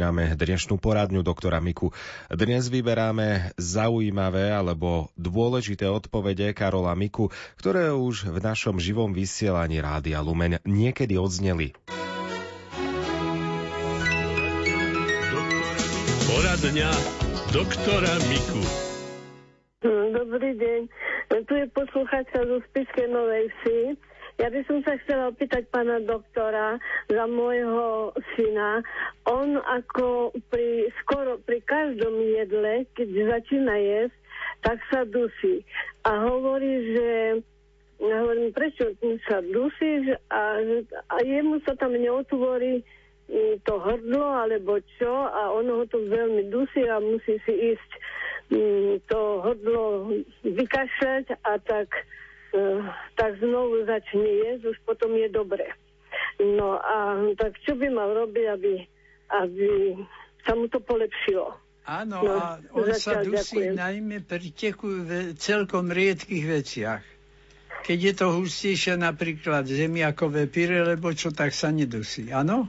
začíname dnešnú poradňu doktora Miku. Dnes vyberáme zaujímavé alebo dôležité odpovede Karola Miku, ktoré už v našom živom vysielaní Rádia Lumen niekedy odzneli. Poradňa doktora Miku. Dobrý deň. Tu je posluchačka zo Spiskej Novej Vsi. Ja by som sa chcela opýtať pána doktora za môjho syna. On ako pri, skoro pri každom jedle, keď začína jesť, tak sa dusí. A hovorí, že ja hovorím, prečo sa dusíš a, a jemu sa tam neotvorí mm, to hrdlo alebo čo a ono ho to veľmi dusí a musí si ísť mm, to hrdlo vykašľať a tak tak znovu začne jesť, už potom je dobre. No a tak čo by mal robiť, aby, aby sa mu to polepšilo? Áno, no, a on sa dusí ďakujem. najmä pri teku v celkom riedkých veciach. Keď je to hustejšie, napríklad zemiakové pyre, lebo čo, tak sa nedusí, áno?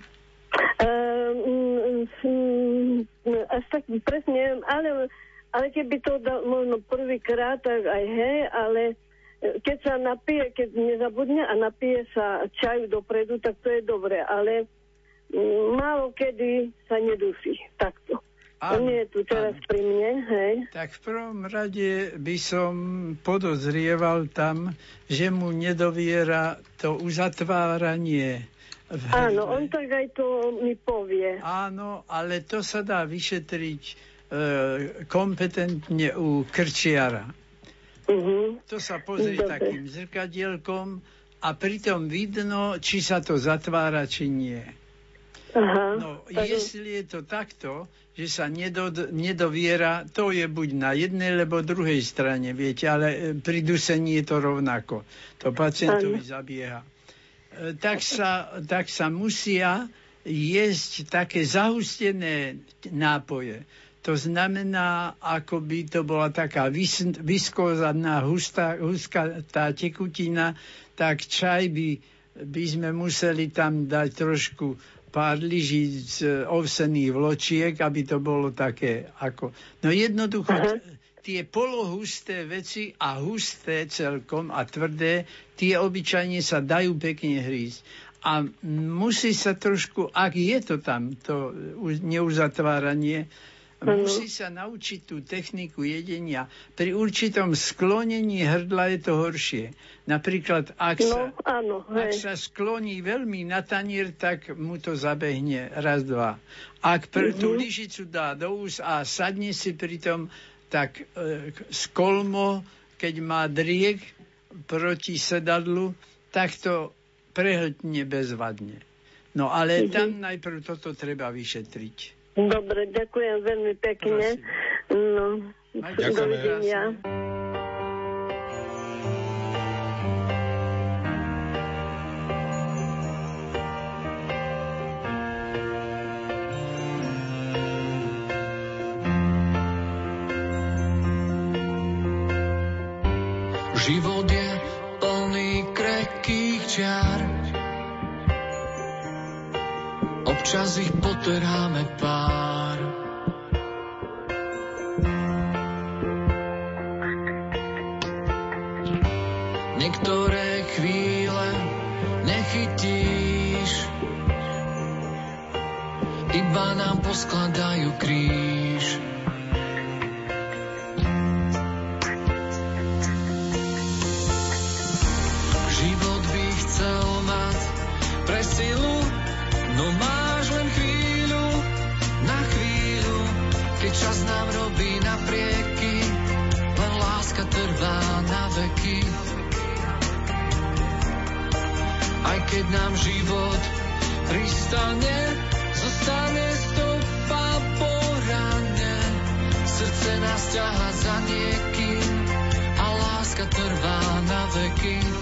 Um, um, až tak presne ale, ale keby to dal možno prvýkrát, tak aj hej, ale keď sa napije, keď nezabudne a napije sa čaju dopredu, tak to je dobre, ale mm, málo kedy sa nedusí takto. On je tu teraz áno. pri mne, hej. Tak v prvom rade by som podozrieval tam, že mu nedoviera to uzatváranie Áno, on tak aj to mi povie. Áno, ale to sa dá vyšetriť e, kompetentne u krčiara. Uh-huh. To sa pozrie Dobre. takým zrkadielkom a pritom vidno, či sa to zatvára, či nie. Aha, no, tak... jestli je to takto, že sa nedod, nedoviera, to je buď na jednej, alebo druhej strane, viete, ale e, pri dusení je to rovnako. To pacientovi ano. zabieha. E, tak sa, tak sa musia jesť také zahustené nápoje. To znamená, ako by to bola taká vis, viskózadná, hustá, hustá tá tekutina, tak čaj by, by sme museli tam dať trošku pár lyží z ovsených vločiek, aby to bolo také ako... No jednoducho, uh-huh. tie polohusté veci a husté celkom a tvrdé, tie obyčajne sa dajú pekne hrísť. A musí sa trošku, ak je to tam, to neuzatváranie, Musí sa naučiť tú techniku jedenia. Pri určitom sklonení hrdla je to horšie. Napríklad, ak, no, sa, áno, ak sa skloní veľmi na tanier, tak mu to zabehne raz, dva. Ak pr- tú mhm. lyžicu dá do ús a sadne si pri tom, tak e, skolmo, keď má driek proti sedadlu, tak to prehltne bezvadne. No ale mm-hmm. tam najprv toto treba vyšetriť. Dobre, ďakujem veľmi pekne. No, dovidenia. Život je plný krekých čiar Občas ich poteráme pár. Niektoré chvíle nechytíš, iba nám poskladajú kríž. Aj keď nám život pristane, zostane stopa po rane. Srdce nás ťaha za niekým a láska trvá na veky.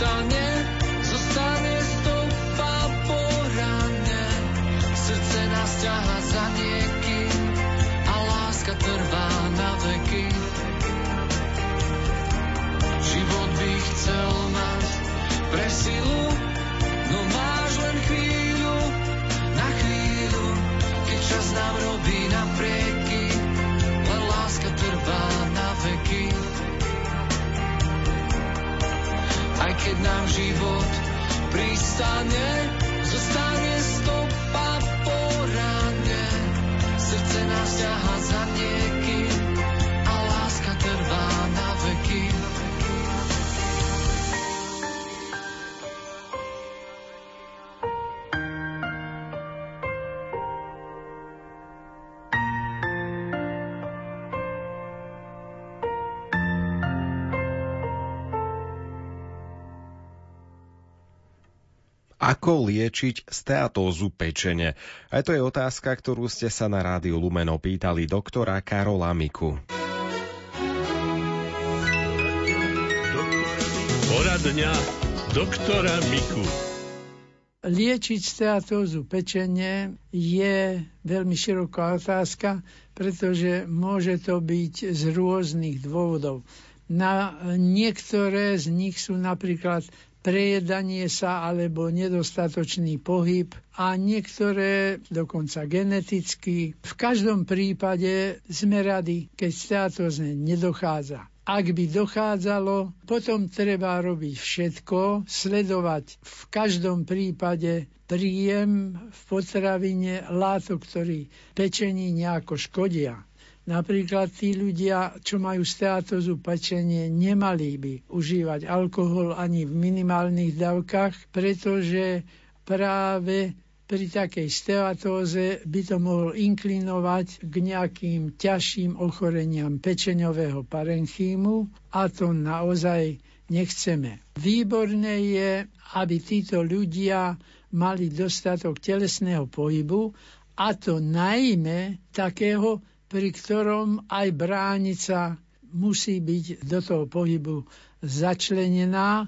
Pristane, zostane stopa po rane. Srdce nás ťaha za niekým a láska trvá na veky. Život by chcel mať pre silu, no máš len chvíľu, na chvíľu, keď čas nám robí naprieky, keď nám život pristane, zostane stopa po ráne. Srdce nás ťaha za Ako liečiť steatózu pečene? Aj to je otázka, ktorú ste sa na rádiu Lumen opýtali doktora Karola Miku. Poradňa doktora Miku. Liečiť steatózu pečene je veľmi široká otázka, pretože môže to byť z rôznych dôvodov. Na niektoré z nich sú napríklad prejedanie sa alebo nedostatočný pohyb a niektoré dokonca geneticky. V každom prípade sme radi, keď steatózne nedochádza. Ak by dochádzalo, potom treba robiť všetko, sledovať v každom prípade príjem v potravine látok, ktorý pečení nejako škodia. Napríklad tí ľudia, čo majú steatozu pečenie, nemali by užívať alkohol ani v minimálnych dávkach, pretože práve pri takej steatóze by to mohol inklinovať k nejakým ťažším ochoreniam pečeňového parenchýmu a to naozaj nechceme. Výborné je, aby títo ľudia mali dostatok telesného pohybu a to najmä takého pri ktorom aj bránica musí byť do toho pohybu začlenená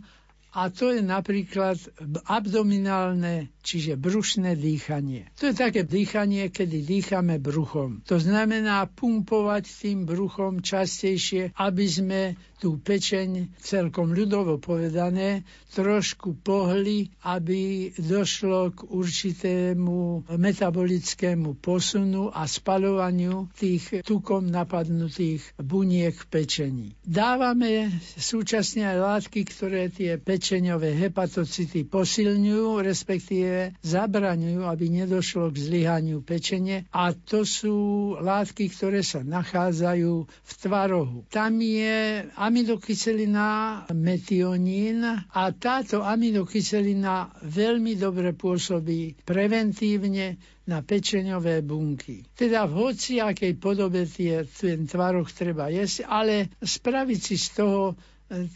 a to je napríklad abdominálne, čiže brušné dýchanie. To je také dýchanie, kedy dýchame bruchom. To znamená pumpovať tým bruchom častejšie, aby sme tú pečeň, celkom ľudovo povedané, trošku pohli, aby došlo k určitému metabolickému posunu a spalovaniu tých tukom napadnutých buniek v pečení. Dávame súčasne aj látky, ktoré tie pečeňové hepatocity posilňujú, respektíve zabraňujú, aby nedošlo k zlyhaniu pečenie a to sú látky, ktoré sa nachádzajú v tvarohu. Tam je aminokyselina metionín a táto aminokyselina veľmi dobre pôsobí preventívne na pečeňové bunky. Teda v hociakej podobe tie, ten tvaroch treba jesť, ale spraviť si z toho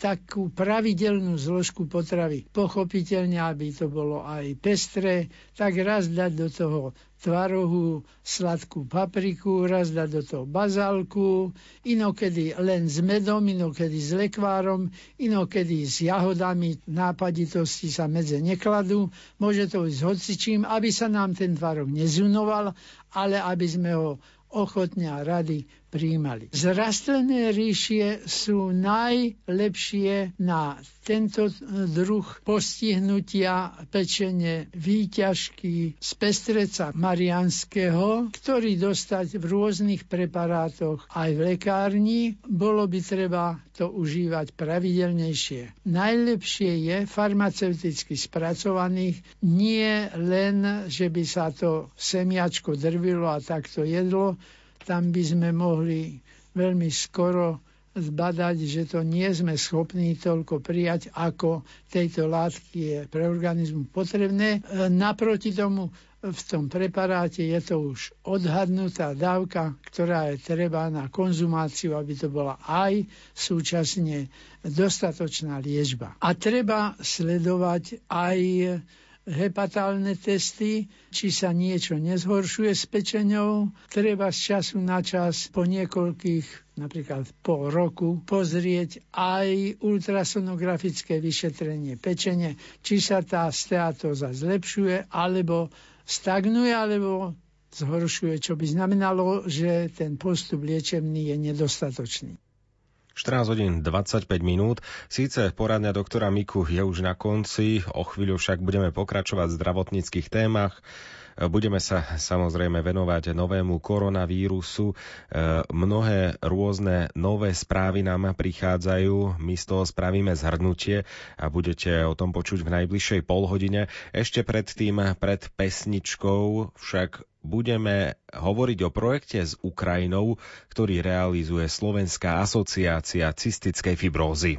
takú pravidelnú zložku potravy. Pochopiteľne, aby to bolo aj pestré, tak raz dať do toho tvarohu sladkú papriku, raz dať do toho bazálku, inokedy len s medom, inokedy s lekvárom, inokedy s jahodami, nápaditosti sa medze nekladú. Môže to ísť hocičím, aby sa nám ten tvarok nezunoval, ale aby sme ho ochotne a rady príjmali. Zrastlené ríšie sú najlepšie na tento druh postihnutia pečenie výťažky z pestreca marianského, ktorý dostať v rôznych preparátoch aj v lekárni, bolo by treba to užívať pravidelnejšie. Najlepšie je farmaceuticky spracovaných, nie len, že by sa to semiačko drvilo a takto jedlo, tam by sme mohli veľmi skoro zbadať, že to nie sme schopní toľko prijať, ako tejto látky je pre organizmu potrebné. E, naproti tomu v tom preparáte je to už odhadnutá dávka, ktorá je treba na konzumáciu, aby to bola aj súčasne dostatočná liečba. A treba sledovať aj hepatálne testy, či sa niečo nezhoršuje s pečenou. Treba z času na čas po niekoľkých, napríklad po roku, pozrieť aj ultrasonografické vyšetrenie pečene, či sa tá steatóza zlepšuje, alebo stagnuje, alebo zhoršuje, čo by znamenalo, že ten postup liečebný je nedostatočný. 14 hodín 25 minút. Síce poradňa doktora Miku je už na konci, o chvíľu však budeme pokračovať v zdravotníckých témach. Budeme sa samozrejme venovať novému koronavírusu. E, mnohé rôzne nové správy nám prichádzajú. My z toho spravíme zhrnutie a budete o tom počuť v najbližšej polhodine. Ešte predtým, pred pesničkou však budeme hovoriť o projekte s Ukrajinou, ktorý realizuje Slovenská asociácia cystickej fibrózy.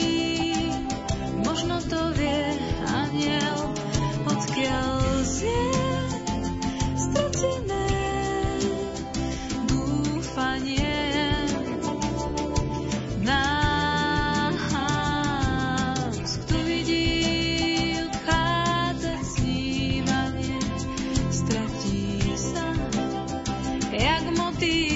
ती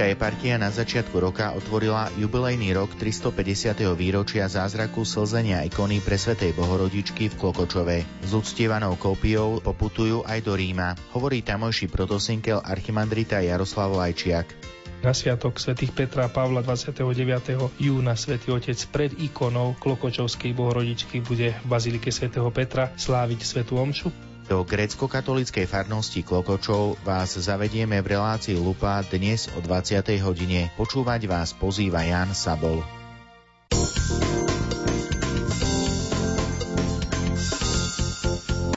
Košická eparchia na začiatku roka otvorila jubilejný rok 350. výročia zázraku slzenia ikony pre Svetej Bohorodičky v Klokočove. S uctievanou kópiou poputujú aj do Ríma, hovorí tamojší protosinkel archimandrita Jaroslav Lajčiak. Na sviatok svätých Petra a Pavla 29. júna svätý Otec pred ikonou Klokočovskej Bohorodičky bude v Bazilike svätého Petra sláviť svätú omšu do grécko-katolíckej farnosti Klokočov vás zavedieme v relácii Lupa dnes o 20. hodine. Počúvať vás pozýva Jan Sabol.